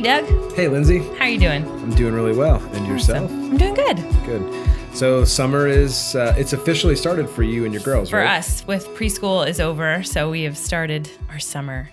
Hey, Doug. Hey, Lindsay. How are you doing? I'm doing really well. And yourself? Awesome. I'm doing good. Good. So summer is uh, it's officially started for you and your girls, For right? us, with preschool is over, so we have started our summer.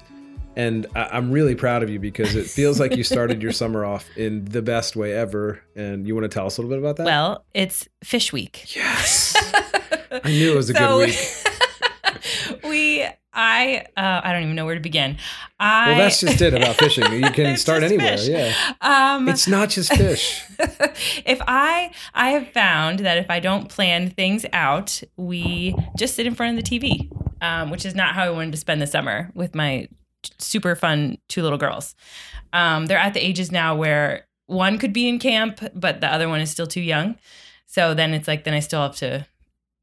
And I- I'm really proud of you because it feels like you started your summer off in the best way ever. And you want to tell us a little bit about that? Well, it's Fish Week. yes. I knew it was a So- good week. we, I, uh, I don't even know where to begin. I, Well, that's just it about fishing. You can start anywhere. fish. Yeah. Um, It's not just fish. if I I have found that if I don't plan things out, we just sit in front of the TV, um, which is not how I wanted to spend the summer with my t- super fun two little girls. Um, they're at the ages now where one could be in camp, but the other one is still too young. So then it's like then I still have to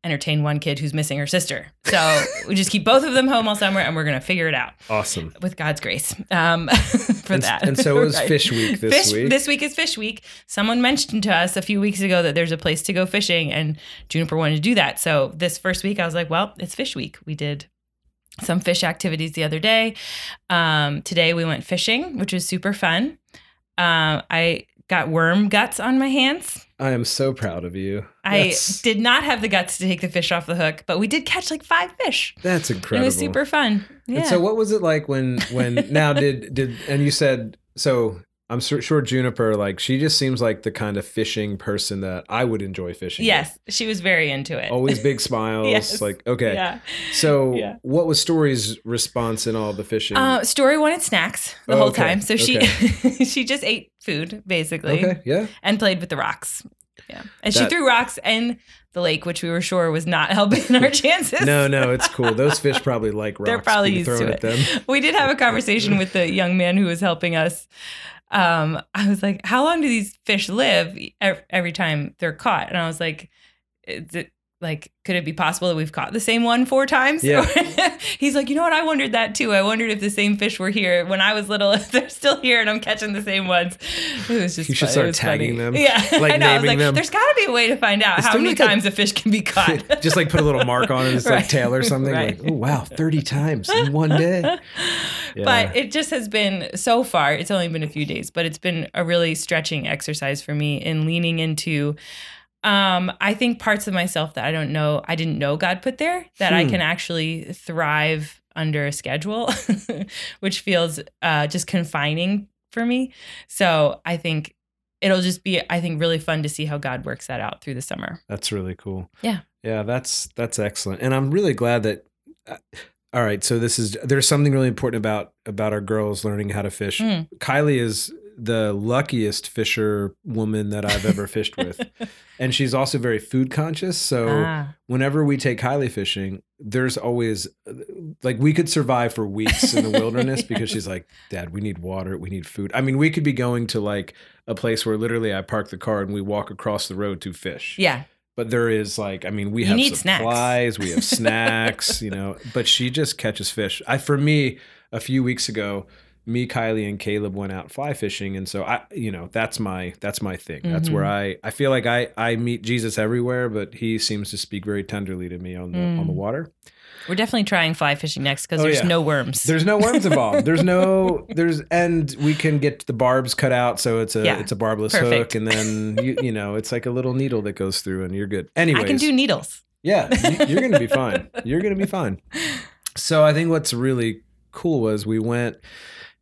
entertain one kid who's missing her sister. So we just keep both of them home all summer, and we're gonna figure it out Awesome. with God's grace um, for And, that. and so it was Right. fish week this fish, week. This week is Fish Week. Someone mentioned to us a few weeks ago that there's a place to go fishing, and Juniper wanted to do that. So this first week, I was like, well, it's Fish Week. We did some fish activities the other day. Um, today, we went fishing, which was super fun. Uh, I got worm guts on my hands. I am so proud of you. I That's- did not have the guts to take the fish off the hook, but we did catch like five fish. That's incredible. It was super fun. Yeah. And so what was it like when when now did did and you said so I'm sur- sure Juniper like she just seems like the kind of fishing person that I would enjoy fishing. with. yes, she was very into it. Always big smiles. Yes. Like okay. Yeah. So Yeah. what was Story's response in all the fishing? Uh, Story wanted snacks the Oh, whole okay. time, so she she just ate food basically okay. Yeah. and played with the rocks. Yeah, and she threw rocks in the lake, which we were sure was not helping our chances. No, no, it's cool. Those fish probably like rocks. They're probably used thrown to at it. them. we did have a conversation with the young man who was helping us. Um, I was like, "How long do these fish live every time they're caught?" And I was like, like could it be possible that we've caught the same one four times?" Yeah. He's like, "You know what? I wondered that too. I wondered if the same fish were here when I was little. If they're still here and I'm catching the same ones." It was just You should start tagging funny. them, Yeah, like I know. I was like, them. There's got to be a way to find out Is how many like a- times a fish can be caught. just like put a little mark on it, it's like Right. tail or something. Right. Like, oh wow, 30 times in one day. Yeah. But it just has been so far, it's only been a few days, but it's been a really stretching exercise for me in leaning into um I think parts of myself that I don't know, I didn't know God put there that I Hmm. can actually thrive under a schedule, which feels uh just confining for me. So I think it'll just be I think really fun to see how God works that out through the summer. That's really cool. Yeah. Yeah, that's that's excellent. And I'm really glad that uh, all right, so this is there's something really important about about our girls learning how to fish. Mm. Kylie is the luckiest fisher woman that I've ever fished with. And she's also very food conscious, so Ah. whenever we take Kylie fishing, there's always like we could survive for weeks in the wilderness because she's like, Dad, we need water, we need food. I mean, we could be going to like a place where literally I park the car and we walk across the road to fish. Yeah. But there is like, I mean, we have need snacks. supplies, we have snacks, you know. But she just catches fish. I for me, a few weeks ago, me, Kylie, and Caleb went out fly fishing, and so I, you know, that's my that's my thing. That's where I I feel like I I meet Jesus everywhere, but he seems to speak very tenderly to me on the on the Mm. water. We're definitely trying fly fishing next because Oh, there's yeah. no worms. There's no worms involved. There's no there's and we can get the barbs cut out, so it's a Yeah. it's a barbless Perfect. hook, and then you you know it's like a little needle that goes through, and you're good. Anyway, I can do needles. Yeah, you're gonna be fine. You're gonna be fine. So I think what's really cool was we went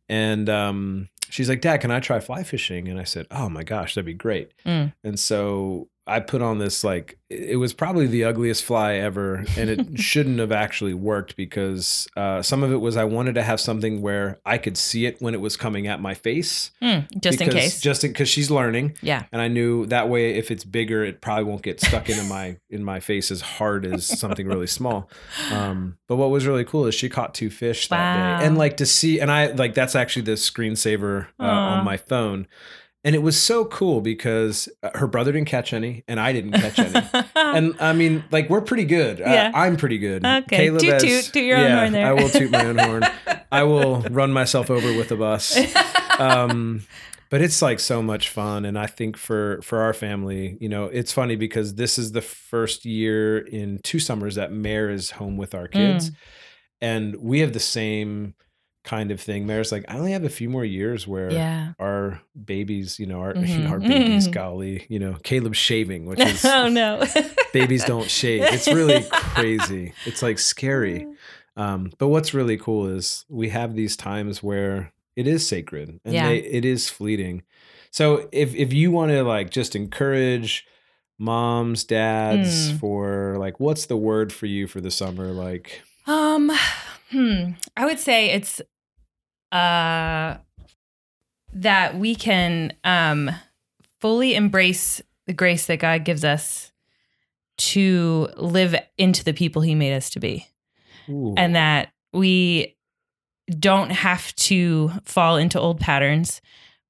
and um, she's like, Dad, can I try fly fishing? And I said, Oh my gosh, that'd be great. Mm. And so I put on this like it was probably the ugliest fly ever, and it shouldn't have actually worked because uh, some of it was I wanted to have something where I could see it when it was coming at my face, Hmm, just in because- case. just because she's learning yeah. and I knew that way if it's bigger, it probably won't get stuck into my in my face as hard as something really small. Um, but what was really cool is she caught two fish that day, and like to see, and I like that's actually the screensaver uh, on my phone. And it was so cool because uh, her brother didn't catch any, and I didn't catch any. and I mean, like we're pretty good. Uh, Yeah. I'm pretty good. Okay. Toot, has- toot, toot your own yeah, horn there. I will toot my own horn. I will run myself over with a bus. Um, but it's like so much fun, and I think for for our family, you know, it's funny because this is the first year in two summers that Mare is home with our kids, Mm. and we have the same kind of thing. Mary's like, I only have a few more years where Yeah. our babies, you know, our Mhm. our babies, Mhm. golly, you know, Caleb's shaving, which is oh no. babies don't shave. It's really crazy. It's like scary. Um, but what's really cool is we have these times where it is sacred and Yeah. they, it is fleeting. So if if you want to like just encourage moms, dads Mm. for like what's the word for you for the summer like Um, hmm. I would say it's uh that we can um fully embrace the grace that God gives us to live into the people he made us to be. ooh, And that we don't have to fall into old patterns.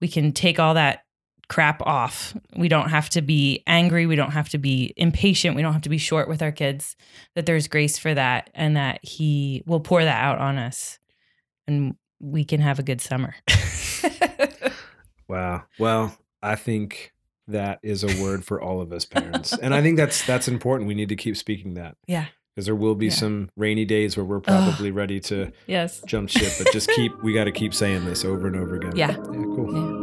We can take all that crap off. We don't have to be angry. We don't have to be impatient. We don't have to be short with our kids. That there's grace for that and that He will pour that out on us and we can have a good summer. Wow. Well, I think that is a word for all of us parents. and I think that's that's important. We need to keep speaking that. Yeah. Because there will be Yeah. some rainy days where we're probably ready to yes. jump ship, but just keep we got to keep saying this over and over again. Yeah. Yeah, cool. Yeah.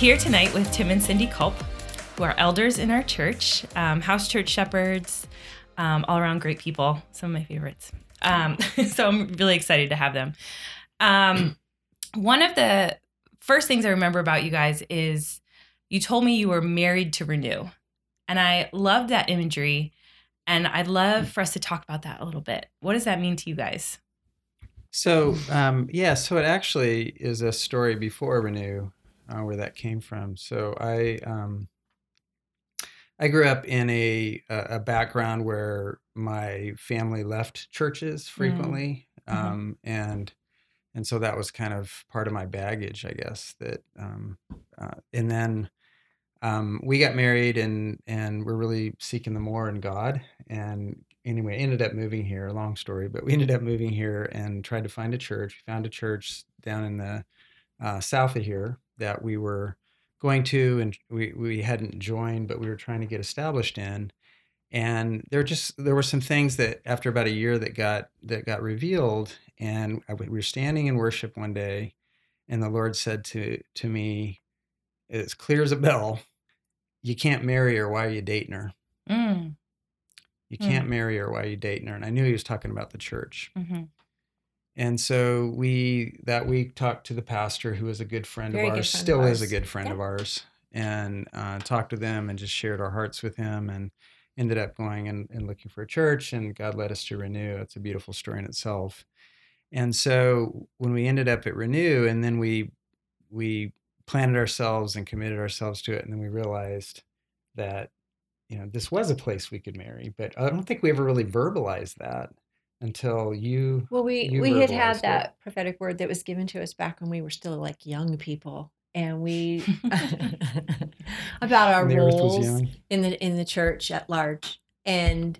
Here tonight with Tim and Cindy Culp, who are elders in our church, um, house church shepherds, um, all around great people. Some of my favorites. Um, so I'm really excited to have them. Um, one of the first things I remember about you guys is you told me you were married to Renew. And I love that imagery. And I'd love for us to talk about that a little bit. What does that mean to you guys? So um, yeah, so it actually is a story before Renew, uh, where that came from. So I um, I grew up in a a background where my family left churches frequently, Mhm. um, and and so that was kind of part of my baggage, I guess. That um, uh, and then um, we got married and and we're really seeking the more in God. And anyway, ended up moving here. Long story, but we ended up moving here and tried to find a church. We found a church down in the uh, south of here that we were going to, and we we hadn't joined, but we were trying to get established in. And there just there were some things that after about a year that got that got revealed, and we were standing in worship one day, and the Lord said to to me, "It's clear as a bell. You can't marry her. Why are you dating her? Mm, You Mm. can't marry her. Why are you dating her?" And I knew he was talking about the church. hmm And so we that week talked to the pastor, who was a good friend Very of ours, friend of still is a good friend Yeah. of ours, and uh, talked to them and just shared our hearts with him, and ended up going and, and looking for a church, and God led us to Renew. It's a beautiful story in itself. And so when we ended up at Renew, and then we we planted ourselves and committed ourselves to it, and then we realized that you know this was a place we could marry, but I don't think we ever really verbalized that until you Well, we You we had had it. that prophetic word that was given to us back when we were still like young people, and we about our when the earth was roles in the in the church at large, and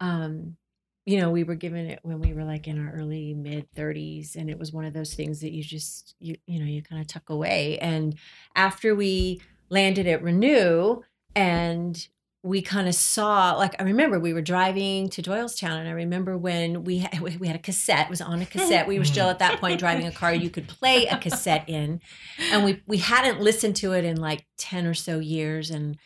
um, you know, we were given it when we were like in our early mid thirties, and it was one of those things that you just you you know you kind of tuck away. And after we landed at Renew, and we kind of saw like I remember we were driving to Doylestown and I remember when we had, we had a cassette it was on a cassette. We were still at that point driving a car you could play a cassette in. And we we hadn't listened to it in like 10 or so years and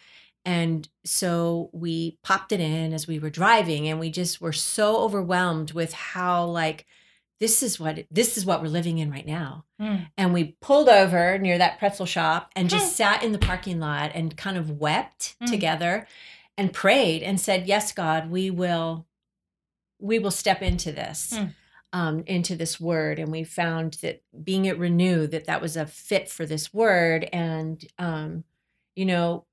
and so we popped it in as we were driving and we just were so overwhelmed with how like this is what this is what we're living in right now Mm. and we pulled over near that pretzel shop and just sat in the parking lot and kind of wept Hmm. together and prayed and said yes god we will we will step into this Hmm. um, into this word and we found that being at renew that that was a fit for this word and um, you know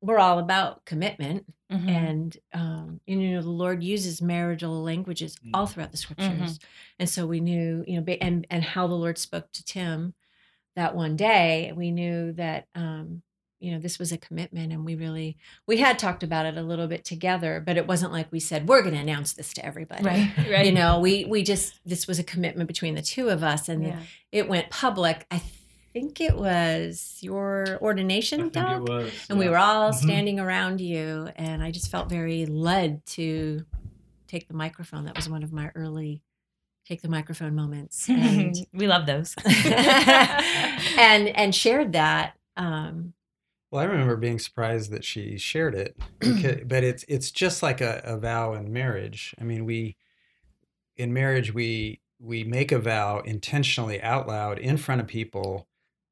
we're all about commitment Mhm. and um, you know the lord uses marital languages all throughout the scriptures and so we knew you know and and how the lord spoke to tim that one day we knew that um, you know this was a commitment and we really we had talked about it a little bit together but it wasn't like we said we're going to announce this to everybody Right. Right. you know we we just this was a commitment between the two of us and Yeah. it went public i think it was your ordination I think Doug? it was. and we were all Mhm. standing around you and i just felt very led to take the microphone that was one of my early take the microphone moments and we love those. and and shared that um Well, I remember being surprised that she shared it, because, but it's it's just like a, a vow in marriage. I mean, we in marriage we we make a vow intentionally out loud in front of people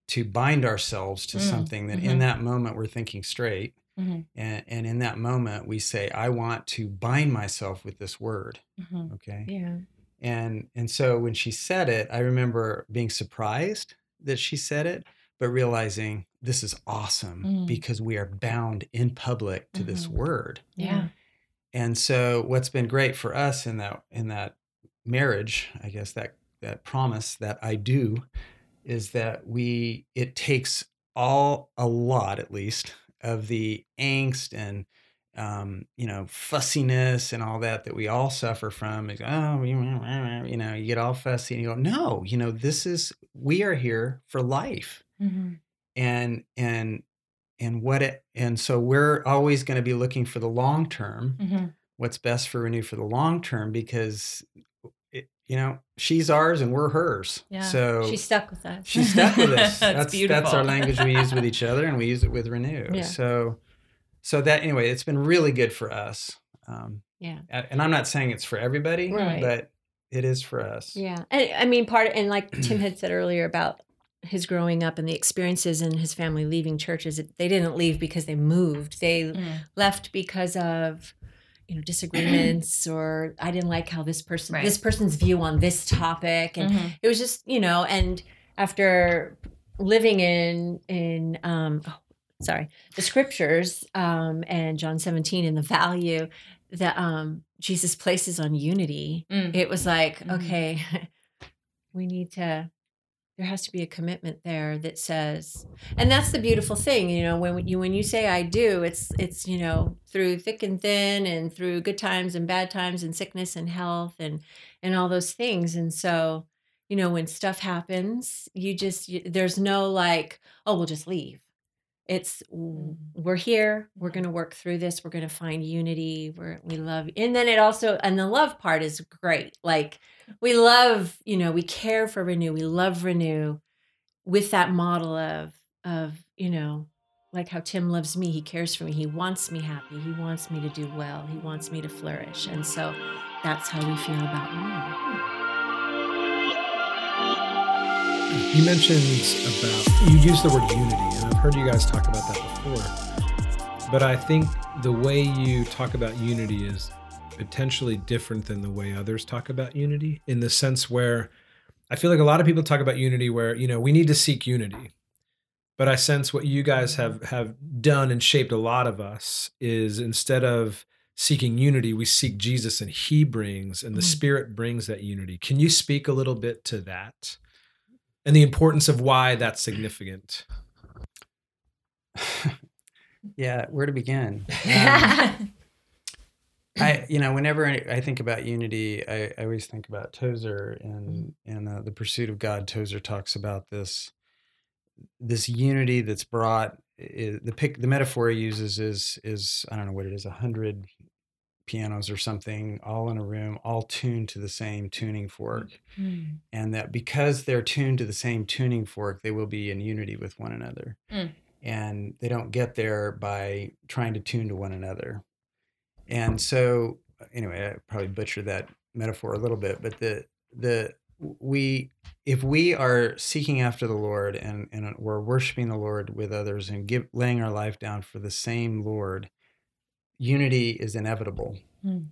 to bind ourselves to Mm, something that mhm. in that moment we're thinking straight, Mhm. and and in that moment we say, I want to bind myself with this word. Mhm. Okay, yeah and and so when she said it, I remember being surprised that she said it, but realizing this is awesome Mm. because we are bound in public to this Mhm. word. Yeah. And so what's been great for us in that in that marriage, I guess that that promise that I do is that we it takes all a lot at least of the angst and um, you know fussiness and all that that we all suffer from. It's, oh, you know, you get all fussy and you go, no, you know, this is we are here for life Mhm. and and and what it and so we're always going to be looking for the long term Mhm. what's best for renew for the long term because you know she's ours and we're hers Yeah. so she stuck with us she's stuck with us that's that's beautiful. our language we use with each other and we use it with renew Yeah. so so that anyway it's been really good for us um yeah and i'm not saying it's for everybody Right. but it is for us Yeah. And I mean, part, and like Tim had said earlier about his growing up and the experiences and his family leaving churches, they didn't leave because they moved. They Mm. left because of, you know, disagreements or I didn't like how this person, Right. this person's view on this topic. And Mhm. it was just, you know, and after living in, in, um, oh, sorry, the scriptures, um, and John 17 and the value that, um, Jesus places on unity, Mm. it was like Mhm. okay we need to there has to be a commitment there that says and that's the beautiful thing you know when you when you say i do it's it's you know through thick and thin and through good times and bad times and sickness and health and and all those things. And so you know when stuff happens you just you, there's no like oh we'll just leave it's w- mm. we're here we're going to work through this we're going to find unity we're we love and then it also and the love part is great like we love you know we care for renew we love renew with that model of of you know like how tim loves me he cares for me he wants me happy he wants me to do well he wants me to flourish and so that's how we feel about renew hmm. You mentioned about you used the word unity, and I've heard you guys talk about that before. But I think the way you talk about unity is potentially different than the way others talk about unity, in the sense where I feel like a lot of people talk about unity where, you know, we need to seek unity. But I sense what you guys have have done and shaped a lot of us is instead of seeking unity, we seek Jesus and he brings and the Mm. spirit brings that unity. Can you speak a little bit to that? And the importance of why that's significant. yeah where to begin Um, I, you know, whenever I I think about unity, I, I always think about Tozer and and uh, the pursuit of God. Tozer talks about this this unity that's brought. i the pick the metaphor he uses is is I don't know what it is, a hundred pianos or something, all in a room, all tuned to the same tuning fork, Mm. and that because they're tuned to the same tuning fork, they will be in unity with one another, Mm. and they don't get there by trying to tune to one another. And so, anyway, I probably butchered that metaphor a little bit, but the the we if we are seeking after the Lord and and we're worshiping the Lord with others and give laying our life down for the same Lord, unity is inevitable. Mm.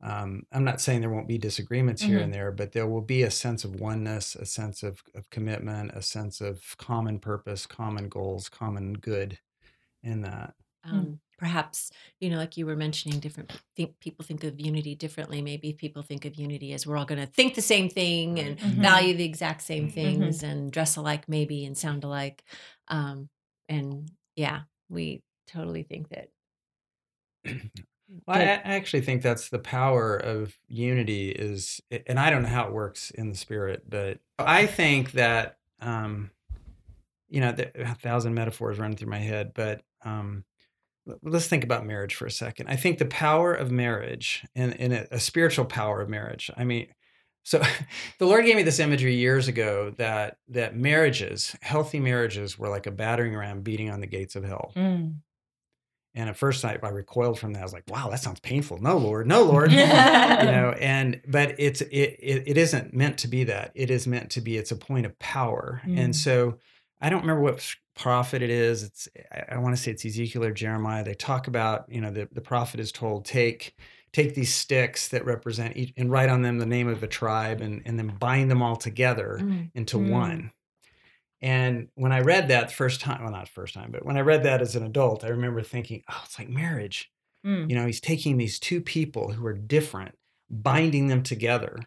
Um, I'm not saying there won't be disagreements here Mhm. and there, but there will be a sense of oneness, a sense of, of commitment, a sense of common purpose, common goals, common good in that. um, perhaps you know like you were mentioning different think people think of unity differently maybe people think of unity as we're all going to think the same thing and Mhm. value the exact same Mhm. things and dress alike maybe and sound alike um, and yeah, we totally think that. Well, I, actually think that's the power of unity is, and I don't know how it works in the spirit, but I think that, um, you know, a thousand metaphors running through my head, but um, let's think about marriage for a second. I think the power of marriage and, and a, a spiritual power of marriage. I mean, so the Lord gave me this imagery years ago that that marriages, healthy marriages, were like a battering ram beating on the gates of hell. Mm. And at first I, I recoiled from that. I was like, wow, that sounds painful. No, Lord, no, Lord. you know, and but it's it, it it isn't meant to be that. It is meant to be, it's a point of power. Mm. And so I don't remember what prophet it is. It's I, I want to say it's Ezekiel or Jeremiah. They talk about, you know, the, the prophet is told, take take these sticks that represent each and write on them the name of a tribe and, and then bind them all together Mm. into Mm. one. And when I read that the first time, well, not first time, but when I read that as an adult, I remember thinking, oh, it's like marriage. Mm. You know, he's taking these two people who are different, binding them together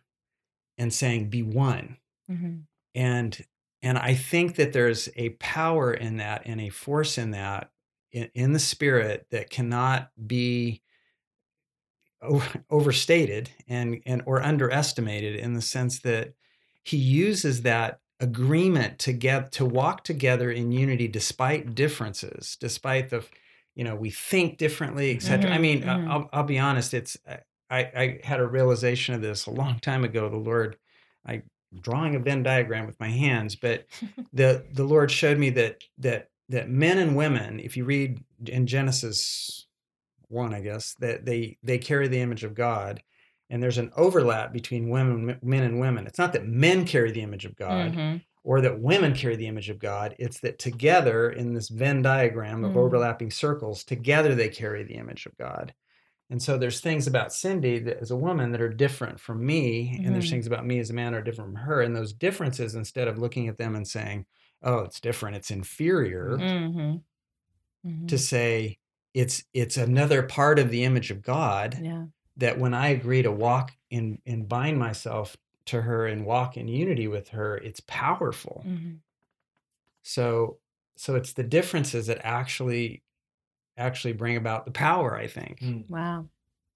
and saying, be one. Mhm. And and I think that there's a power in that and a force in that in, in the spirit that cannot be overstated and and or underestimated in the sense that he uses that agreement to get to walk together in unity despite differences despite the you know we think differently etc i Mhm, mean mhm. I'll, I'll be honest it's I, I had a realization of this a long time ago the lord i drawing a venn diagram with my hands but the the lord showed me that that that men and women if you read in genesis 1 i guess that they they carry the image of god and there's an overlap between women men and women it's not that men carry the image of god Mhm. or that women carry the image of god it's that together in this venn diagram of Mm. overlapping circles together they carry the image of god and so there's things about cindy that as a woman that are different from me and there's Mhm. things about me as a man that are different from her and those differences instead of looking at them and saying oh it's different it's inferior Mhm. Mhm. to say it's it's another part of the image of god yeah. That when I agree to walk and and bind myself to her and walk in unity with her, it's powerful. Mhm. So so it's the differences that actually actually bring about the power, I think. Wow.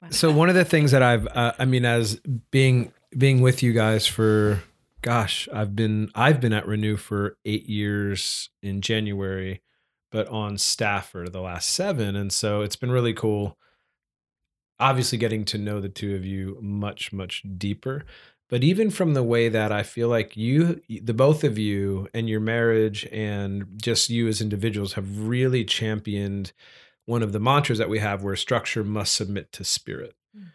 Wow. So one of the things that I've, uh, I mean, as being being with you guys for, gosh, I've been I've been at Renew for eight years in January, but on staff for the last seven, and so it's been really cool. Obviously, getting to know the two of you much much deeper, but even from the way that I feel like you, the both of you, and your marriage, and just you as individuals have really championed one of the mantras that we have where structure must submit to spirit. Mm.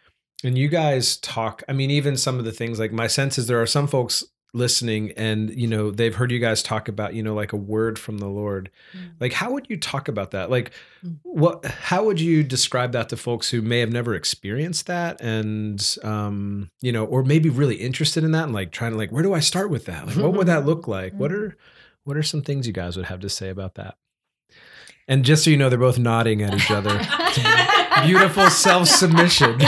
And you guys talk, I mean, even some of the things like my sense is there are some folks listening and, you know, they've heard you guys talk about, you know, like a word from the Lord. Mm. Like, how would you talk about that? Like, Mm. what, how would you describe that to folks who may have never experienced that and, um, you know, or maybe really interested in that and like trying to, like, where do I start with that? Like, what would that look like? What are, what are some things you guys would have to say about that? And just so you know, they're both nodding at each other. Beautiful self submission.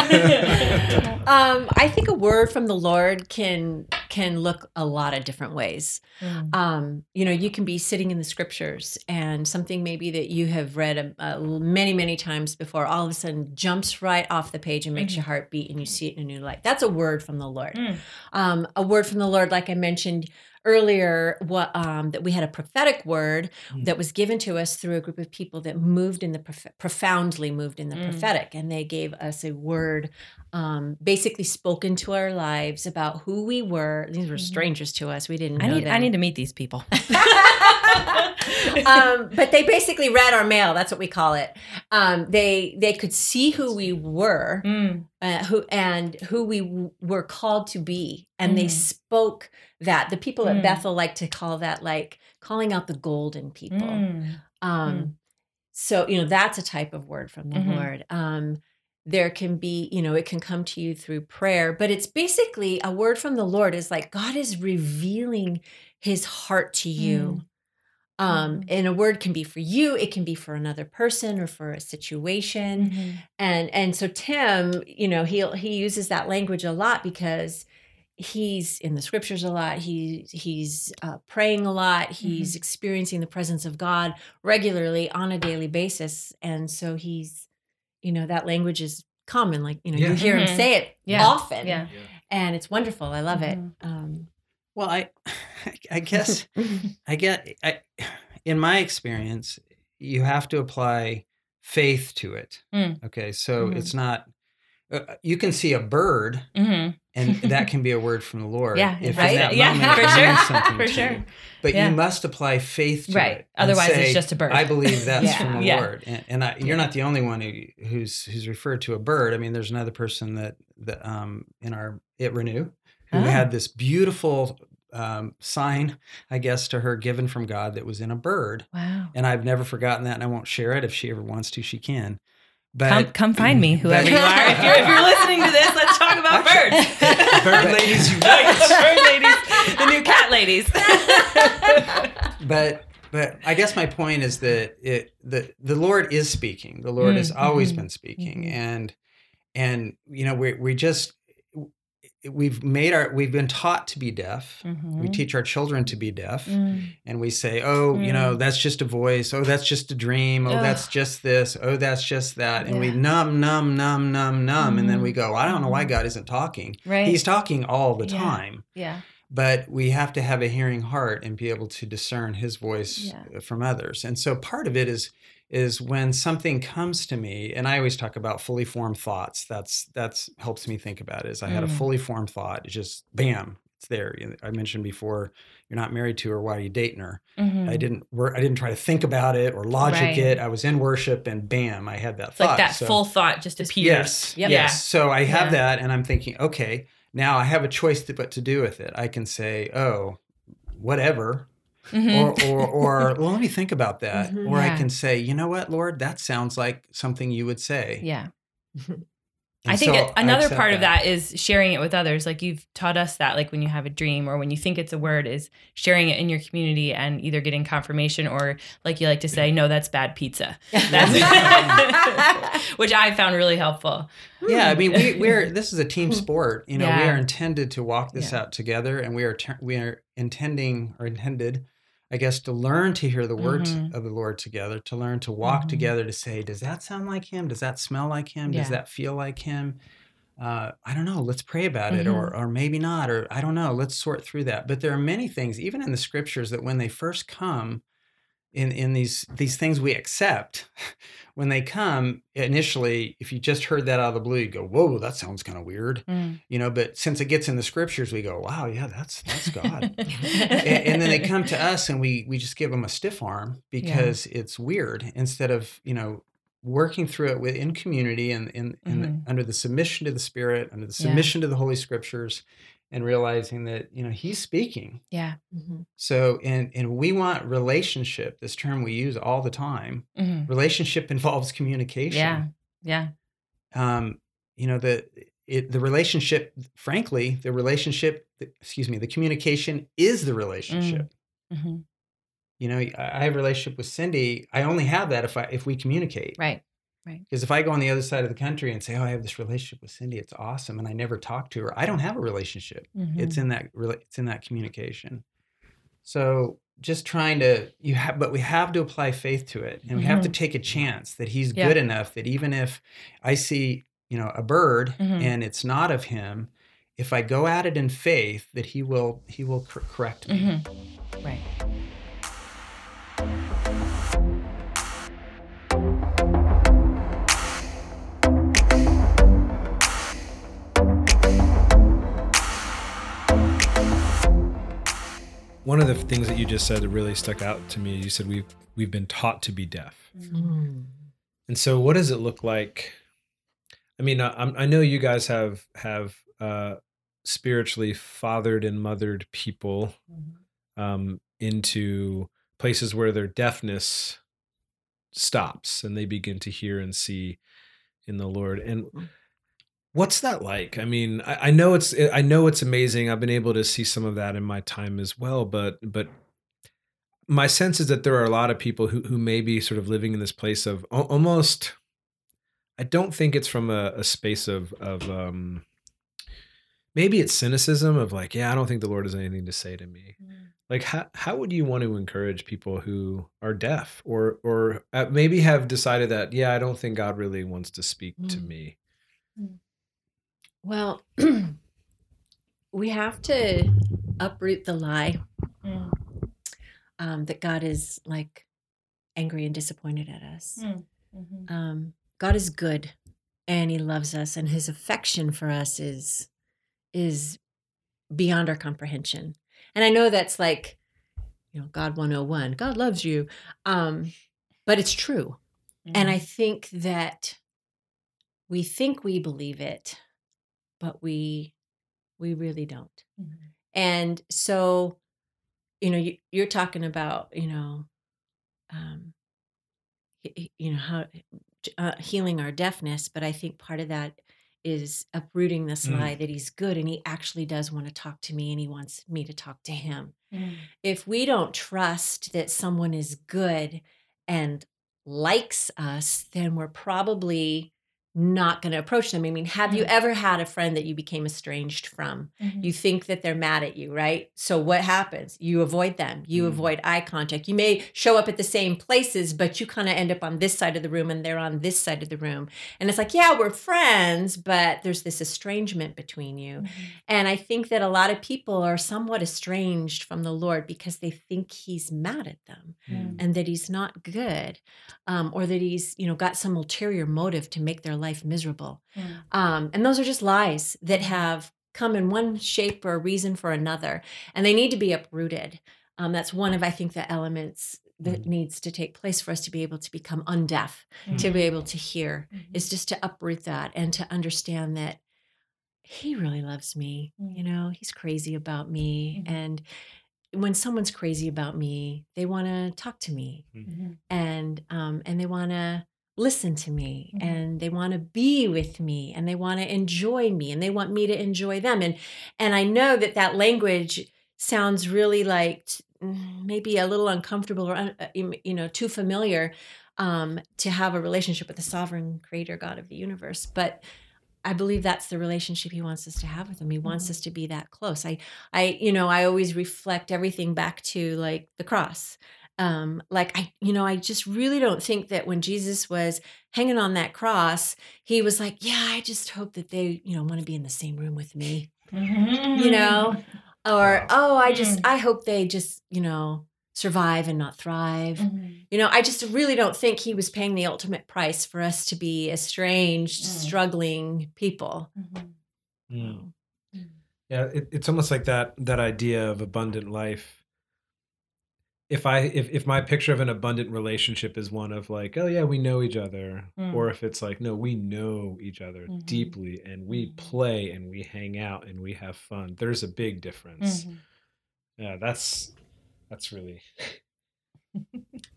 um, I think a word from the Lord can can look a lot of different ways. Mm. Um, you know, you can be sitting in the scriptures and something maybe that you have read uh, many, many times before, all of a sudden jumps right off the page and makes your heart beat, and you see it in a new light. That's a word from the Lord. Mm. Um, a word from the Lord, like I mentioned earlier, what um, that we had a prophetic word Mm. that was given to us through a group of people that moved in the proph- profoundly moved in the Mm. prophetic, and they gave us a word um, basically spoken to our lives about who we were. These were Mhm. strangers to us. We didn't know I need I need to meet these people. um, but they basically read our mail. That's what we call it. Um, they they could see who we were, Mm. uh, who and who we w- were called to be, and they Mm. spoke that. The people at Mm. Bethel like to call that like calling out the golden people. Mm. Um, So you know that's a type of word from the Mhm. Lord. Um, there can be, you know, it can come to you through prayer, but it's basically a word from the Lord. Is like God is revealing His heart to you. Um, Mhm. and a word can be for you, it can be for another person or for a situation Mhm. and and so tim you know he he uses that language a lot because he's in the scriptures a lot. He he's uh, praying a lot. He's Mm-hmm. experiencing the presence of God regularly on a daily basis, and so he's, you know, that language is common. Like you know, Yeah. you hear Mhm. him say it Yeah. often, Yeah. and it's wonderful. I love Mhm. it. Um, Well, I, I guess I get I, in my experience, you have to apply faith to it. Mm. Okay, so Mhm. it's not. Uh, you can see a bird, hmm and that can be a word from the Lord. Yeah, if right. in that Yeah, moment for sure. something For sure. you. But Yeah. you must apply faith to Right. it. Otherwise, it's just a bird. I believe that's Yeah. from the Yeah. Lord, and, and I, you're not the only one who, who's who's referred to a bird. I mean, there's another person that that um in our it renew who Oh. had this beautiful um, sign, I guess, to her given from God that was in a bird, Wow. and I've never forgotten that, and I won't share it. If she ever wants to, she can. But Come, come find me, whoever but- you are. If you're, if you're listening to this, let's talk about birds. Bird ladies unite. bird ladies, the new cat ladies. but but I guess my point is that it the the Lord is speaking. The Lord has always been speaking, Mhm. and and you know we we just we've made our we've been taught to be deaf. We Mhm. teach our children to be deaf, Mm. and we say, "Oh, you know, Mm. that's just a voice. Oh, that's just a dream. Oh, that's just this. Oh, that's just that." And we Yeah. numb, numb, numb, numb, numb, and then Mhm. we go, "I don't know why Mhm. God isn't talking. Right. He's talking all the Yeah. time." yeah. but we have to have a hearing heart and be able to discern his voice Yeah. from others and so part of it is is when something comes to me and i always talk about fully formed thoughts that's that's helps me think about it is i had a Mm. fully formed thought it's just bam it's there i mentioned before you're not married to her why are you dating her Mhm. i didn't work i didn't try to think about it or logic Right. it i was in worship and bam i had that It's thought like that So- full thought just appears. Yes. Yep. Yes. So I have Yeah. that and I'm thinking, okay, now I have a choice to what to do with it. I can say, oh, whatever. Mhm. Or or or well, let me think about that. Mhm. Or I can say, you know what, Lord, that sounds like something you would say. yeah. And I think so it- another accept part of that is sharing it with others. Like you've taught us that, like when you have a dream or when you think it's a word, is sharing it in your community and either getting confirmation or, like you like to say, no, that's bad pizza. That's which I found really helpful. Yeah, I mean, we, we're this is a team sport. You know, we are intended to walk this Yeah. out together, and we are ter- we are intending or intended, I guess, to learn to hear the words Mhm. of the Lord together, to learn to walk Mhm. together, to say, does that sound like Him? Does that smell like Him? Does that feel like Him? Uh, I don't know. Let's pray about it, Mhm. or or maybe not, or I don't know. Let's sort through that. But there are many things, even in the scriptures, that when they first come, in in these these things we accept when they come initially if you just heard that out of the blue you go whoa that sounds kind of weird Mm. you know but since it gets in the scriptures we go wow yeah that's that's god and, and then they come to us and we we just give them a stiff arm because it's weird instead of you know working through it within community and in, Mhm. under the submission to the spirit under the Yeah. submission to the holy scriptures and realizing that you know he's speaking yeah. Mhm. so, and and we want relationship. This term we use all the time. Mhm. Relationship involves communication. Yeah. Yeah. Um, you know the it the relationship. Frankly, the relationship. Excuse me. The communication is the relationship. Mhm. You know, I I have a relationship with Cindy. I only have that if I if we communicate. Right. Because if I go on the other side of the country and say, "Oh, I have this relationship with Cindy. It's awesome," and I never talk to her, I don't have a relationship. Mhm. it's in that it's in that communication so just trying to you have but we have to apply faith to it and we have to take a chance that he's Yeah. good enough that even if i see you know a bird Mhm. and it's not of him if i go at it in faith that he will he will cor- correct me Mhm. Right. One of the things that you just said that really stuck out to me, you said we've we've been taught to be deaf. Mm. And so, what does it look like? I mean, I, I'm- know you guys have have uh, spiritually fathered and mothered people um, into places where their deafness stops and they begin to hear and see in the Lord. And what's that like? I mean, I, I know it's I know it's amazing. I've been able to see some of that in my time as well, but but my sense is that there are a lot of people who who may be sort of living in this place of almost. I don't think it's from a, a space of of um, maybe it's cynicism of like, yeah, I don't think the Lord has anything to say to me. Like, how how would you want to encourage people who are deaf or or uh, maybe have decided that, yeah, I don't think God really wants to speak to Mm. Well, we have to uproot the lie Mm. um, that God is like angry and disappointed at us. Mm. Mhm. Um, God is good and he loves us and his affection for us is is beyond our comprehension. And I know that's like you know God 101. God loves you. Um but it's true. And I think that we think we believe it, but we we really don't. Mhm. And so, you know, you, you're talking about, you know, um, you know how uh, healing our deafness, but I think part of that is uprooting this Mm. lie that he's good and he actually does want to talk to me and he wants me to talk to him. Mm. If we don't trust that someone is good and likes us, then we're probably not going to approach them. I mean, have you Mm. ever had a friend that you became estranged from? Mhm. You think that they're mad at you, right? So what happens? You avoid them. You Mm. avoid eye contact. You may show up at the same places, but you kind of end up on this side of the room and they're on this side of the room. And it's like, yeah, we're friends, but there's this estrangement between you. Mhm. And I think that a lot of people are somewhat estranged from the Lord because they think he's mad at them Mm. and that he's not good um, or that he's, you know, got some ulterior motive to make their life miserable. Mm. Um, and those are just lies that have come in one shape or reason for another, and they need to be uprooted. Um, that's one of, I think, the elements that Mhm. needs to take place for us to be able to become undeaf, Mm. to be able to hear, Mhm. is just to uproot that and to understand that he really loves me. You Mm. know, he's crazy about me. Mhm. And when someone's crazy about me, they want to talk to me Mhm. and um, and they want to listen to me Mhm. and they want to be with me and they want to enjoy me and they want me to enjoy them and and I know that that language sounds really like maybe a little uncomfortable or un, uh, you know too familiar um, to have a relationship with the sovereign creator God of the universe but I believe that's the relationship he wants us to have with him. He wants Mhm. us to be that close. I I you know, I always reflect everything back to like the cross um like i you know i just really don't think that when jesus was hanging on that cross he was like yeah i just hope that they you know want to be in the same room with me Mhm. You know? or oh i just Mm. i hope they just you know survive and not thrive Mhm. you know i just really don't think he was paying the ultimate price for us to be estranged Mm. struggling people Mhm. Mm. Mm. Yeah, it, it's almost like that that idea of abundant life. If I if if my picture of an abundant relationship is one of like, oh yeah, we know each other, Mm. or if it's like, no, we know each other Mhm. deeply and we Mhm. play and we hang out and we have fun. There's a big difference. Mhm. Yeah, that's that's really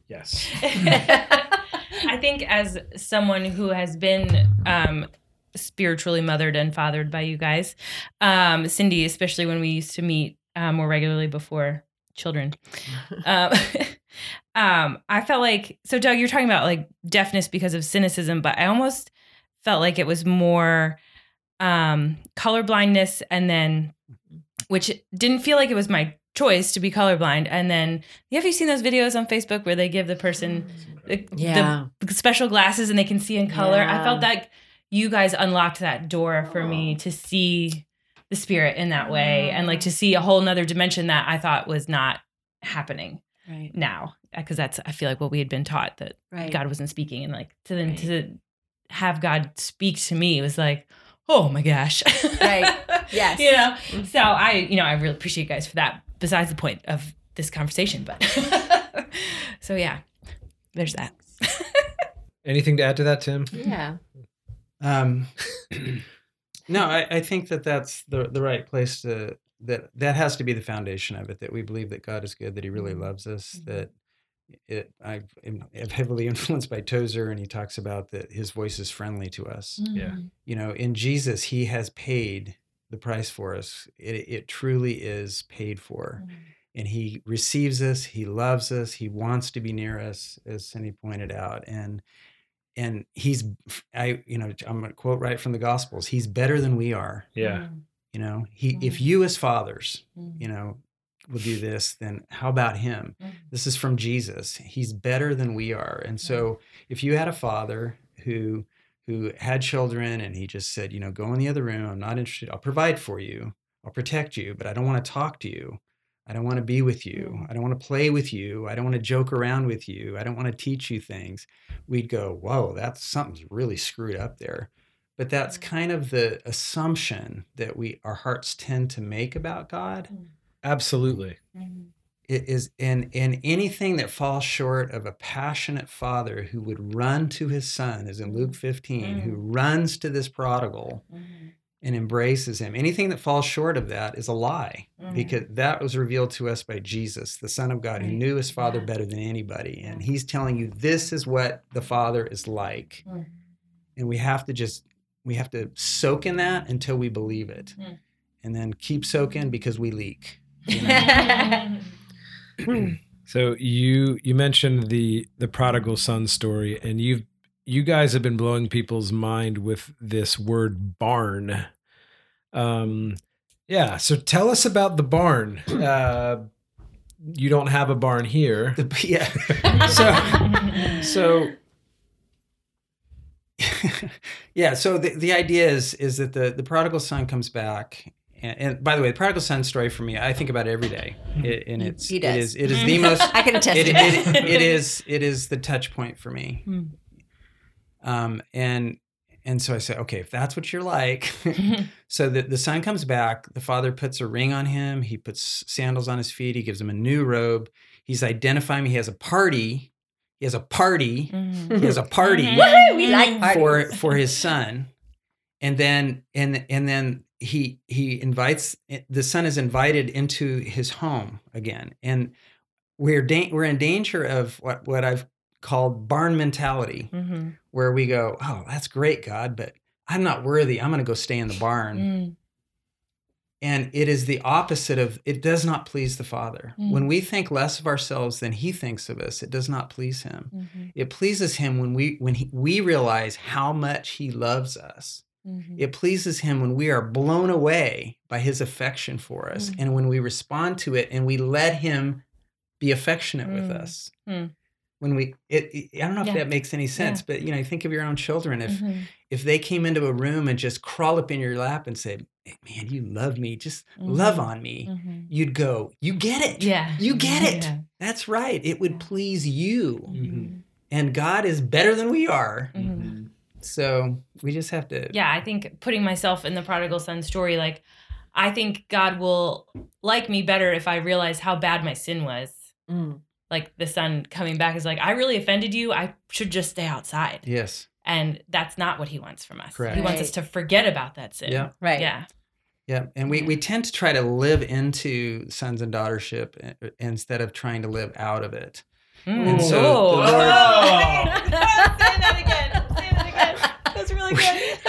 yes. I think as someone who has been um, spiritually mothered and fathered by you guys, um, Cindy, especially when we used to meet uh, more regularly before children, um, um, I felt like so. Doug, you're talking about like deafness because of cynicism, but I almost felt like it was more um, colorblindness, and then which didn't feel like it was my choice to be colorblind. And then have you seen those videos on Facebook where they give the person the, yeah the special glasses and they can see in color? I felt Yeah. like you guys unlocked that door for me to see the spirit in that way mm-hmm. and like to see a whole nother dimension that I thought was not happening right now. Uh, because that's I feel like what we had been taught that right God wasn't speaking and like to then Right. to have God speak to me was like, oh my gosh. Right. Yes. you know. Mm-hmm. So I, you know, I really appreciate you guys for that. Besides the point of this conversation, but so yeah, there's that. Anything to add to that, Tim? yeah Um, no, I, I think that that's the the right place to that that has to be the foundation of it. That we believe that God is good, that He really Mhm. loves us. Mhm. That it I am heavily influenced by Tozer, and he talks about that His voice is friendly to us. Yeah. You know, in Jesus, He has paid the price for us. It it truly is paid for, and He receives us. He loves us. He wants to be near us, as Cindy pointed out, and and he's i you know i'm going to quote right from the gospels he's better than we are Yeah. You know, he if Mhm. you as fathers, Mhm. you know, will do this, then how about him? Mhm. This is from Jesus. He's better than we are. And so if you had a father who who had children and he just said, you know, go in the other room, I'm not interested. I'll provide for you. I'll protect you, but I don't want to talk to you. I don't want to be with you. Mm. I don't want to play with you. I don't want to joke around with you. I don't want to teach you things. We'd go, whoa, that's something's really screwed up there. But that's Mm. kind of the assumption that we our hearts tend to make about God Absolutely. Mhm. it is in in anything that falls short of a passionate father who would run to his son as in luke 15 who runs to this prodigal Mhm. And embraces him anything that falls short of that is a lie Mhm. because that was revealed to us by jesus the son of god who knew his father Yeah. better than anybody and he's telling you this is what the father is like Mhm. and we have to just we have to soak in that until we believe it Mm. and then keep soaking because we leak you know? So you you mentioned the the prodigal son story, and you've you guys have been blowing people's mind with this word barn. Um, yeah. So tell us about the barn. Uh, you don't have a barn here. The- yeah so so yeah so the, the idea is is that the the prodigal son comes back and, and by the way the prodigal son story for me i think about it every day it, and it's He it does. is it is the most I can attest it, to it, that. it is it is the touch point for me Hmm. Um and and so i say okay if that's what you're like so the, the son comes back the father puts a ring on him he puts sandals on his feet he gives him a new robe he's identifying he has a party he has a party Mhm. he has a party Mhm. Woo, we like parties. for for his son and then and and then he he invites the son is invited into his home again and we're da- we're in danger of what what I've called barn mentality Mhm. where we go oh that's great god but I'm not worthy I'm going to go stay in the barn Mm. and it is the opposite of it does not please the father Mm. when we think less of ourselves than he thinks of us it does not please him Mhm. it pleases him when we when he, we realize how much he loves us Mhm. it pleases him when we are blown away by his affection for us Mm. and when we respond to it and we let him be affectionate with Mm. us Mm. When we it, it- i don't know if Yeah. that makes any sense but you know think of your own children if Mhm. if they came into a room and just crawl up in your lap and said hey, man you love me just love Mhm. on me Mhm. you'd go you get it Yeah. you get it Yeah. that's right it would please you Mhm. and god is better than we are Mhm. so we just have to yeah, I think putting myself in the prodigal son story, like, I think God will like me better if I realize how bad my sin was. Mm. Like the son coming back is like, I really offended you. I should just stay outside. yes And that's not what he wants from us. Correct. He wants us to forget about that sin. Yeah. Right. Yeah. Yeah, and we, we tend to try to live into sons and daughtership uh, instead of trying to live out of it. Mm. so Oh. the Lord- Say that again. Say that again. That's really good.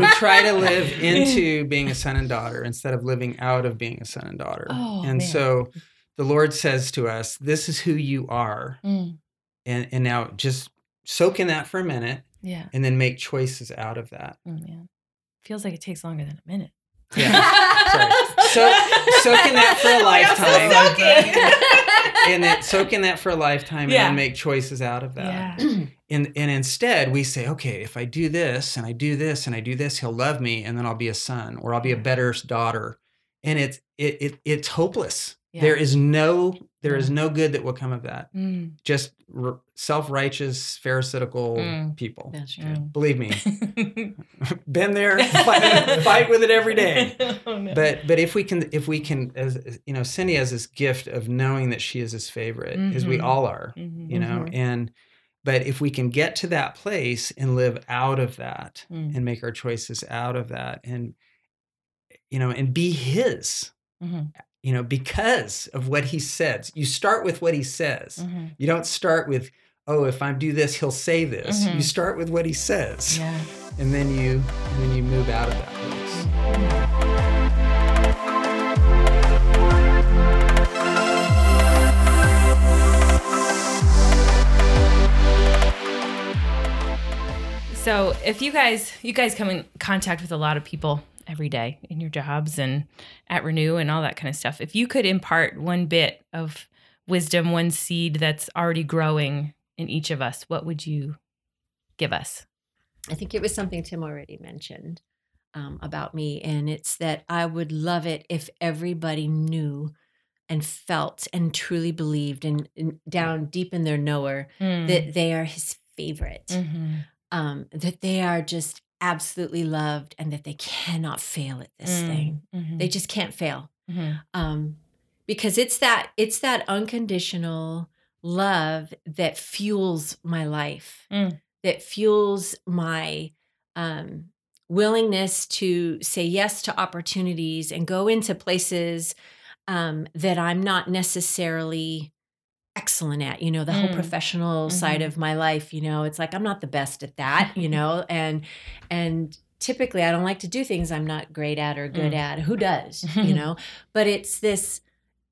We try to live into being a son and daughter instead of living out of being a son and daughter. Oh, and man. so the Lord says to us, This is who you are. Mm. And, and now just soak in that for a minute Yeah. and then make choices out of that. Oh, man. Feels like it takes longer than a minute. Yeah. Sorry. So, soak in that for a lifetime. and then soak in that for a lifetime Yeah. and then make choices out of that. Yeah. And and instead we say, okay, if I do this and I do this and I do this, he'll love me, and then I'll be a son or I'll be a better daughter. And it's it, it it's hopeless. Yeah. There is no there is Yeah. no good that will come of that. Mm. Just r- self righteous, pharisaical Mm. people. That's true. Mm. Believe me, been there, fight, fight with it every day. Oh, no. But but if we can if we can as as- you know, Cindy has this gift of knowing that she is his favorite, as we Mhm. all are Mhm. you know Mhm. and but if we can get to that place and live out of that Mm. and make our choices out of that and you know and be his Mhm. You know because of what he says you start with what he says Mhm. you don't start with oh if i do this he'll say this Mhm. you start with what he says Yeah. and then you and then you move out of that place So if you guys you guys come in contact with a lot of people every day in your jobs and at Renew and all that kind of stuff. If you could impart one bit of wisdom, one seed that's already growing in each of us, what would you give us? I think it was something Tim already mentioned um, about me, and it's that I would love it if everybody knew and felt and truly believed and, and down deep in their knower Mm. that they are his favorite, Mhm. um, that they are just absolutely loved, and that they cannot fail at this Mm. thing. Mhm. They just can't fail Mhm. um, because it's that it's that unconditional love that fuels my life Mm. that fuels my um, willingness to say yes to opportunities and go into places um, that i'm not necessarily excellent at you know the whole Mm. professional side Mhm. of my life you know it's like i'm not the best at that you know and and typically i don't like to do things i'm not great at or good Mm. at who does you know but it's this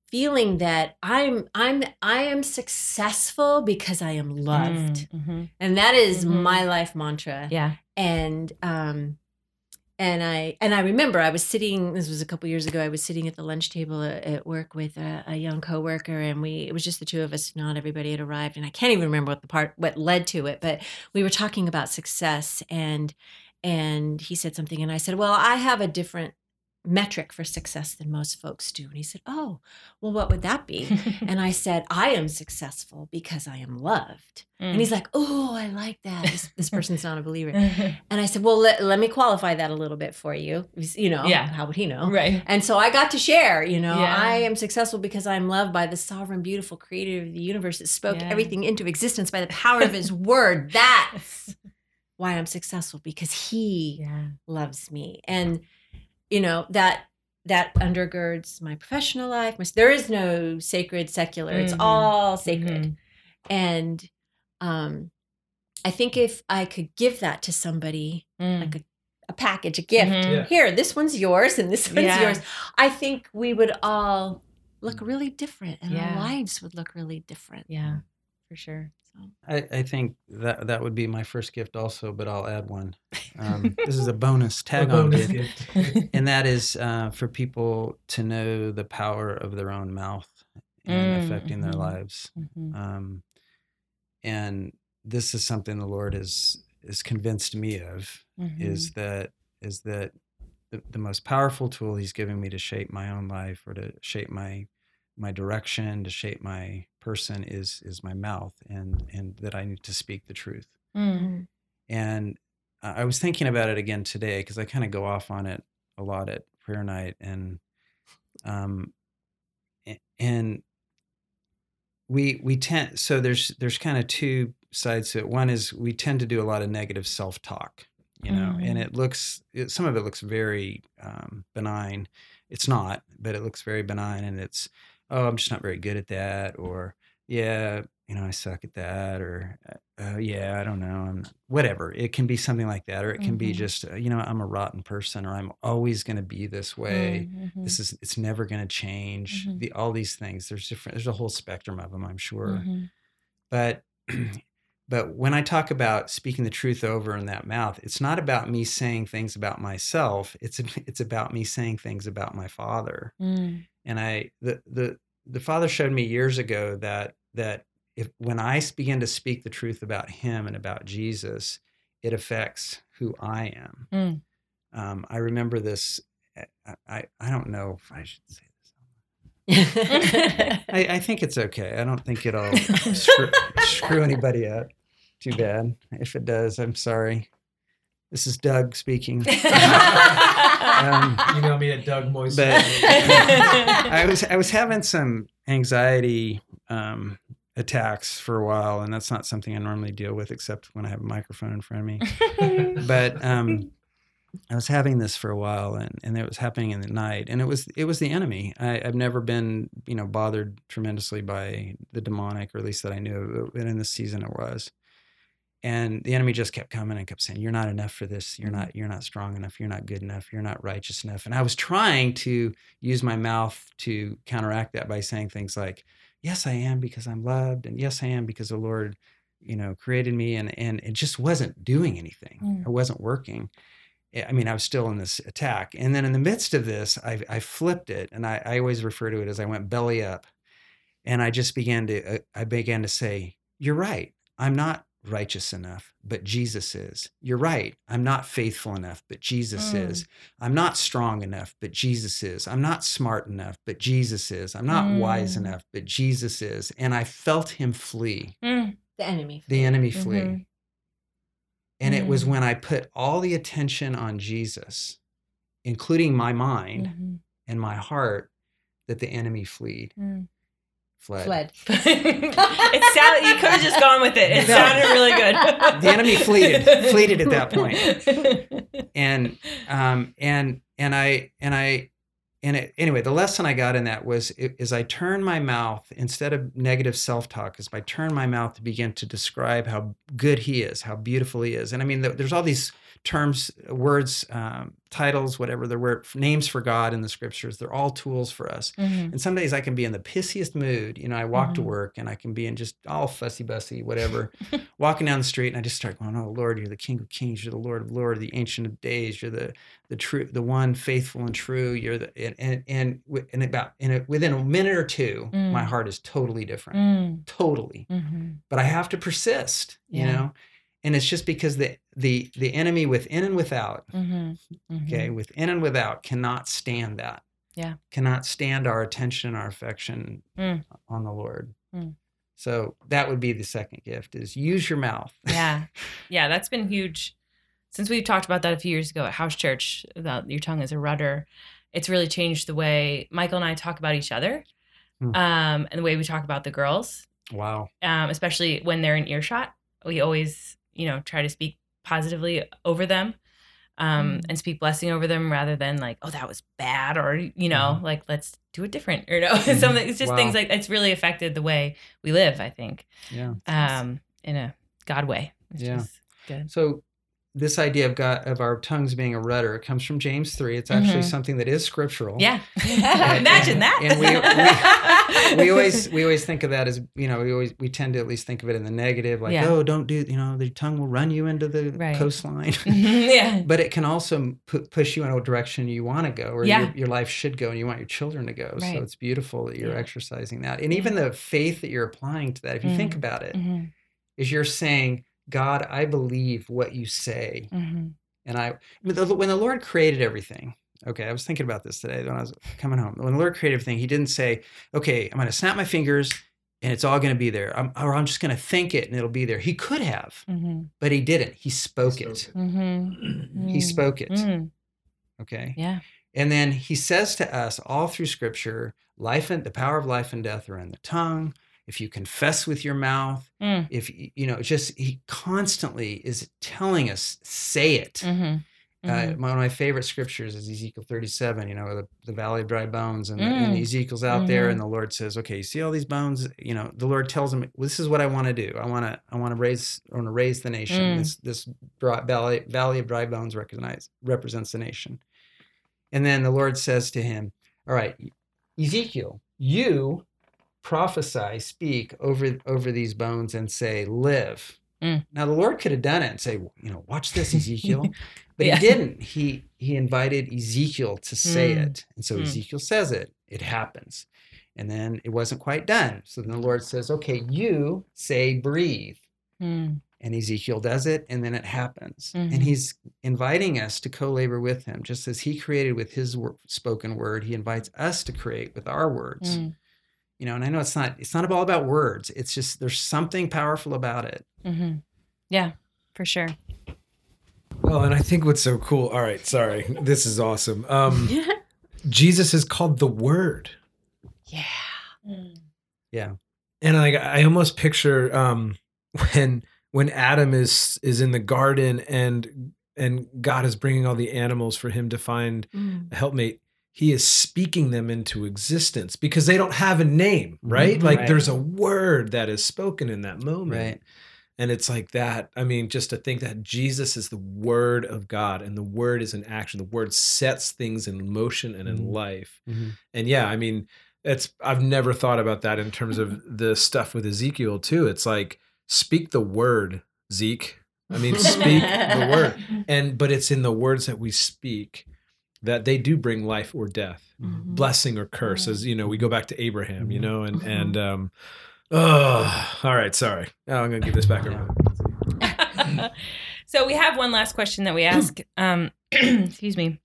feeling that i'm i'm i am successful because i am loved Mm. Mhm. and that is Mhm. my life mantra Yeah. and um and i and i remember i was sitting this was a couple years ago i was sitting at the lunch table at, at work with a, a young coworker and we it was just the two of us not everybody had arrived and i can't even remember what the part what led to it but we were talking about success and and he said something and i said well i have a different metric for success than most folks do and he said oh well what would that be and i said i am successful because i am loved and he's like oh i like that this, this person's not a believer Mm. and I said, well, let, let me qualify that a little bit for you. You know, Yeah. how would he know? right. And so I got to share, you know, Yeah. I am successful because I'm loved by the sovereign, beautiful creator of the universe that spoke Yeah. everything into existence by the power of his word. That's why I'm successful because he loves me. And, you know, that that undergirds my professional life. My, there is no sacred secular. It's Mhm. all sacred Mhm. and um i think if i could give that to somebody Mm. like a, a package a gift Mhm. Yeah. here this one's yours and this one's Yeah. yours i think we would all look really different and Yeah. our lives would look really different Yeah. For sure. I, I think that that would be my first gift also, but I'll add one. Um, this is a bonus tag on bonus gift, gift. and that is uh, for people to know the power of their own mouth and Mm, affecting their mhm. lives. Mhm. Um, and this is something the Lord has is convinced me of is Mm-hmm. that is that the, the most powerful tool He's giving me to shape my own life or to shape my my direction to shape my person is is my mouth and and that I need to speak the truth. Mm. And I was thinking about it again today because I kind of go off on it a lot at prayer night and um and we we tend so there's there's kind of two sides to it. One is we tend to do a lot of negative self-talk, you know, and Mhm. it looks it, some of it looks very um, benign. It's not, but it looks very benign, and it's oh I'm just not very good at that, or yeah you know I suck at that, or uh, yeah I don't know, I'm whatever. It can be something like that, or it can be Mhm. just uh, you know I'm a rotten person, or I'm always going to be this way Mhm. this is it's never going to change Mhm. the all these things there's different there's a whole spectrum of them i'm sure Mhm. but but when i talk about speaking the truth over in that mouth it's not about me saying things about myself it's it's about me saying things about my father Mm. and i the the the father showed me years ago that that if when i begin to speak the truth about him and about jesus it affects who i am Mm. um, i remember this I, I i don't know if i should say this I, I think it's okay. I don't think it'll screw, screw anybody up. Too bad. If it does, I'm sorry. This is Doug speaking. Um, Email me at Doug Moist. but I was I was having some anxiety um, attacks for a while, and that's not something I normally deal with except when I have a microphone in front of me. But um, I was having this for a while, and, and it was happening in the night, and it was it was the enemy. I, I've never been you know bothered tremendously by the demonic, or at least that I knew. But in this season, it was, and the enemy just kept coming and kept saying, "You're not enough for this. You're not you're not strong enough. You're not good enough. You're not righteous enough." And I was trying to use my mouth to counteract that by saying things like, "Yes, I am because I'm loved," and "Yes, I am because the Lord." you know created me and and it just wasn't doing anything Mm. it wasn't working I mean, I was still in this attack. And then in the midst of this, I, I flipped it. And I, I always refer to it as I went belly up. And I just began to, uh, I began to say, You're right. I'm not righteous enough, but Jesus is. You're right. I'm not faithful enough, but Jesus Mm. is. I'm not strong enough, but Jesus is. I'm not smart enough, but Jesus is. I'm not wise Mm. enough, but Jesus is. And I felt him flee, Mm, The enemy. the enemy flee. Mhm. And it was Mm. when I put all the attention on Jesus, including my mind mhm, and my heart, that the enemy fled. Fled. Fled. it sounded you could have just gone with it. It No. sounded really good. The enemy fleeted- fleeted at that point. And um and and I and I and it, anyway, the lesson I got in that was i- is I turned my mouth instead of negative self-talk, is I turned my mouth to begin to describe how good he is, how beautiful he is. And I mean, there's all these terms, words, um, titles, whatever the word, names for God in the scriptures. They're all tools for us. Mhm. And some days I can be in the pissiest mood. You know, I walk to Mhm. work and I can be in just all fussy bussy, whatever, walking down the street and I just start going, Oh Lord, you're the King of Kings, you're the Lord of Lords, the Ancient of Days, you're the the true, the one faithful and true. You're the and and and, and about in a, within a minute or two, my Mm. heart is totally different, Mm, totally. mhm. But I have to persist, you know. And it's just because the the the enemy within and without Mhm. Mhm. okay within and without cannot stand that Yeah. cannot stand our attention our affection Mm. on the lord Mm. so that would be the second gift is use your mouth Yeah. Yeah, that's been huge. Since we talked about that a few years ago at House Church about your tongue as a rudder, it's really changed the way Michael and I talk about each other. Hmm. Um, and the way we talk about the girls, wow um, especially when they're in earshot. We always, you know, try to speak positively over them um, Mm. and speak blessing over them rather than like, oh, that was bad, or you know, Mhm. like let's do it different, or no, Mhm. something. It's just things like it's really affected the way we live. I think, yeah um, in a God way. Yeah. good. so this idea of god of our tongues being a rudder comes from james 3 it's actually Mhm. something that is scriptural Yeah, imagine that. and we- we always we always think of that as you know we always we tend to at least think of it in the negative like Yeah. oh don't do you know the tongue will run you into the Right. coastline yeah, but it can also pu- push you in a direction you want to go or Yeah. your, your life should go and you want your children to go Right. so it's beautiful that you're Yeah. exercising that and even the faith that you're applying to that if you think Mm. about it, Mhm, is you're saying god i believe what you say. Mhm, and i when the, lord created everything okay i was thinking about this today when i was coming home. When the lord created everything he didn't say okay i'm going to snap my fingers and it's all going to be there. I'm, or i'm just going to think it and it'll be there. He could have mhm, but he didn't. He spoke, spoke it. it. mhm, he spoke it. Mm, okay? Yeah. And then he says to us all through scripture, life and the power of life and death are in the tongue. If you confess with your mouth, Mm. if you know, just he constantly is telling us, say it. mhm, Uh, mhm. one of my favorite scriptures is Ezekiel 37, you know, the, the valley of dry bones. And, and Mm. Ezekiel's out there Mhm. and the Lord says, okay, you see all these bones? You know, the Lord tells him, well, this is what I want to do. I want to, I want to raise, I want to raise the nation. Mm. This, this valley, valley of dry bones recognize, represents the nation. And then the Lord says to him, all right, Ezekiel, you prophesy, speak over, over these bones and say, live. Mm. Now the Lord could have done it and say, you know, watch this, Ezekiel. But Yeah. he didn't. He he invited Ezekiel to say Mm. it. And so Mm. Ezekiel says it. It happens. And then it wasn't quite done. So then the Lord says, okay, you say breathe. Mm. And Ezekiel does it, and then it happens. Mhm. And he's inviting us to co labor with him. Just as he created with his wor- spoken word, he invites us to create with our words. Mm. You know, and I know it's not it's not all about words. It's just there's something powerful about it. Mhm. Yeah, for sure. Well, and I think what's so cool. All right, sorry, this is awesome. Um, Jesus is called the Word, Yeah. Yeah. and like I almost picture um, when when Adam is is in the garden and and God is bringing all the animals for him to find Mm. a helpmate. He is speaking them into existence because they don't have a name, right? Mhm. Like Right. there's a word that is spoken in that moment. Right. And it's like that. I mean, just to think that Jesus is the word of God and the word is in action. The word sets things in motion and in Mhm. life. Mhm. And yeah, I mean, it's I've never thought about that in terms of the stuff with Ezekiel too. It's like speak the word, Zeke. I mean, speak the word. And but it's in the words that we speak that they do bring life or death, Mhm. blessing or curse. As you know, we go back to Abraham, you Mhm. know, and Mhm. and um oh all right, sorry. Now I'm gonna give this back over. so we have one last question that we ask um excuse me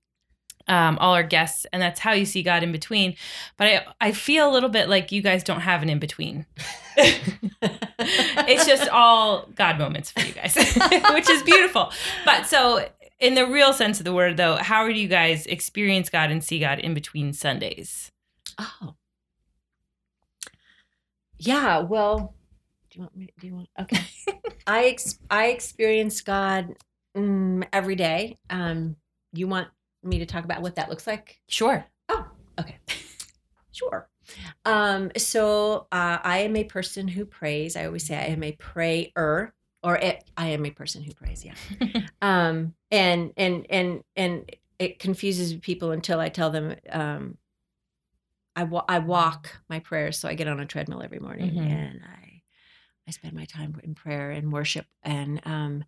um, all our guests and that's how you see god in between but i i feel a little bit like you guys don't have an in between it's just all god moments for you guys which is beautiful but so in the real sense of the word though how do you guys experience god and see god in between sundays Oh. Yeah, well, do you want me do you want Okay. I ex- I experience God mm, every day. Um you want me to talk about what that looks like? sure Oh, okay. Sure. Um, so uh, I am a person who prays. I always say I am a prayer, or it, I am a person who prays. Yeah. um, and and and and it confuses people until I tell them um, I wa- I walk my prayers. So I get on a treadmill every morning Mhm. and I I spend my time in prayer and worship and um,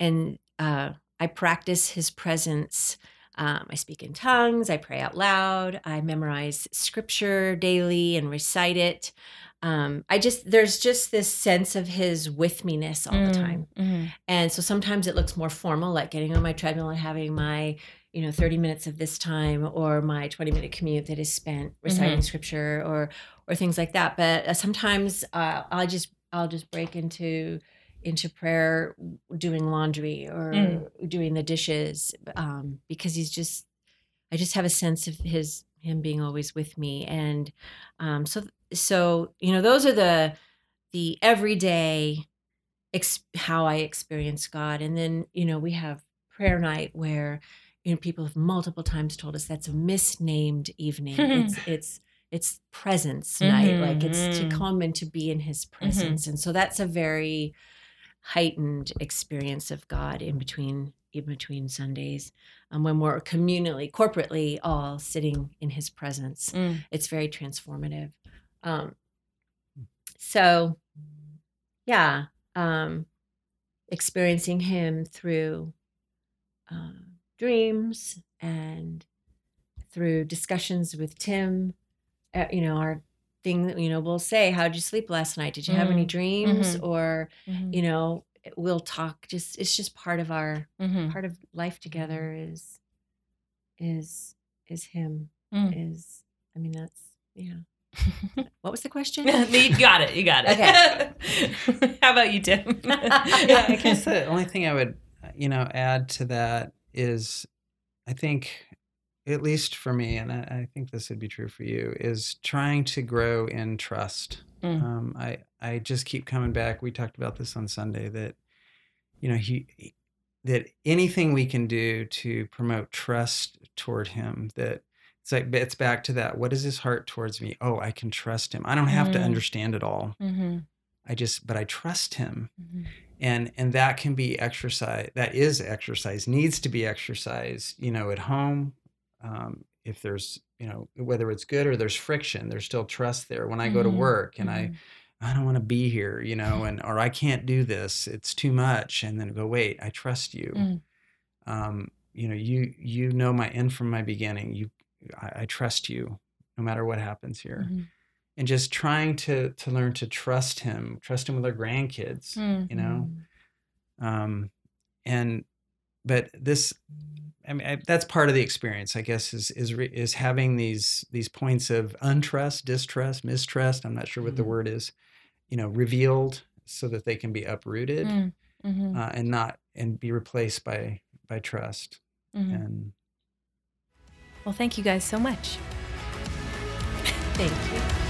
and uh, I practice His presence. Um, I speak in tongues. I pray out loud. I memorize scripture daily and recite it. Um, I just there's just this sense of His with me-ness all the time. Mhm. And so sometimes it looks more formal, like getting on my treadmill and having my, you know, 30 minutes of this time or my 20 minute commute that is spent reciting scripture or or things like that. But uh, sometimes uh, I'll just I'll just break into into prayer doing laundry or Mm. doing the dishes um, because he's just I just have a sense of his him being always with me and um, so so you know those are the the everyday ex- how I experience God. And then, you know, we have prayer night where, you know, people have multiple times told us that's a misnamed evening. it's it's it's presence night. Like it's to Mhm. come and to be in his presence. And so that's a very heightened experience of God in between in between Sundays. Um, when we're communally, corporately all sitting in his presence Mm. it's very transformative um so yeah um experiencing him through um, dreams and through discussions with tim uh, you know our thing that you know we'll say how'd you sleep last night did you have any Mm, dreams mhm. or Mhm. you know we'll talk just it's just part of our Mhm. part of life together is is is him Mm. is i mean that's yeah what was the question you got it. You got it. Okay. How about you, Tim? yeah, I guess the only thing I would, you know, add to that is, I think, at least for me, and I, I think this would be true for you, is trying to grow in trust. Mm. Um, I I just keep coming back. We talked about this on Sunday that, you know, he that anything we can do to promote trust toward him that it's like it's back to that what is his heart towards me oh i can trust him i don't have to Mm. understand it all Mhm. i just but i trust him Mhm. and and that can be exercise that is exercise needs to be exercise you know at home um, if there's you know whether it's good or there's friction there's still trust there when i go to Mhm. work and i i don't want to be here you know and or i can't do this it's too much and then go wait i trust you Mm. um, you know you you know my end from my beginning you I, I trust you no matter what happens here Mhm. and just trying to to learn to trust him trust him with our grandkids Mm. you know um and but this i mean I, that's part of the experience i guess is is re, is having these these points of untrust distrust mistrust i'm not sure what the Mhm. word is you know revealed so that they can be uprooted Mm. Mhm. uh, and not and be replaced by by trust Mhm. and Well, thank you guys so much. thank you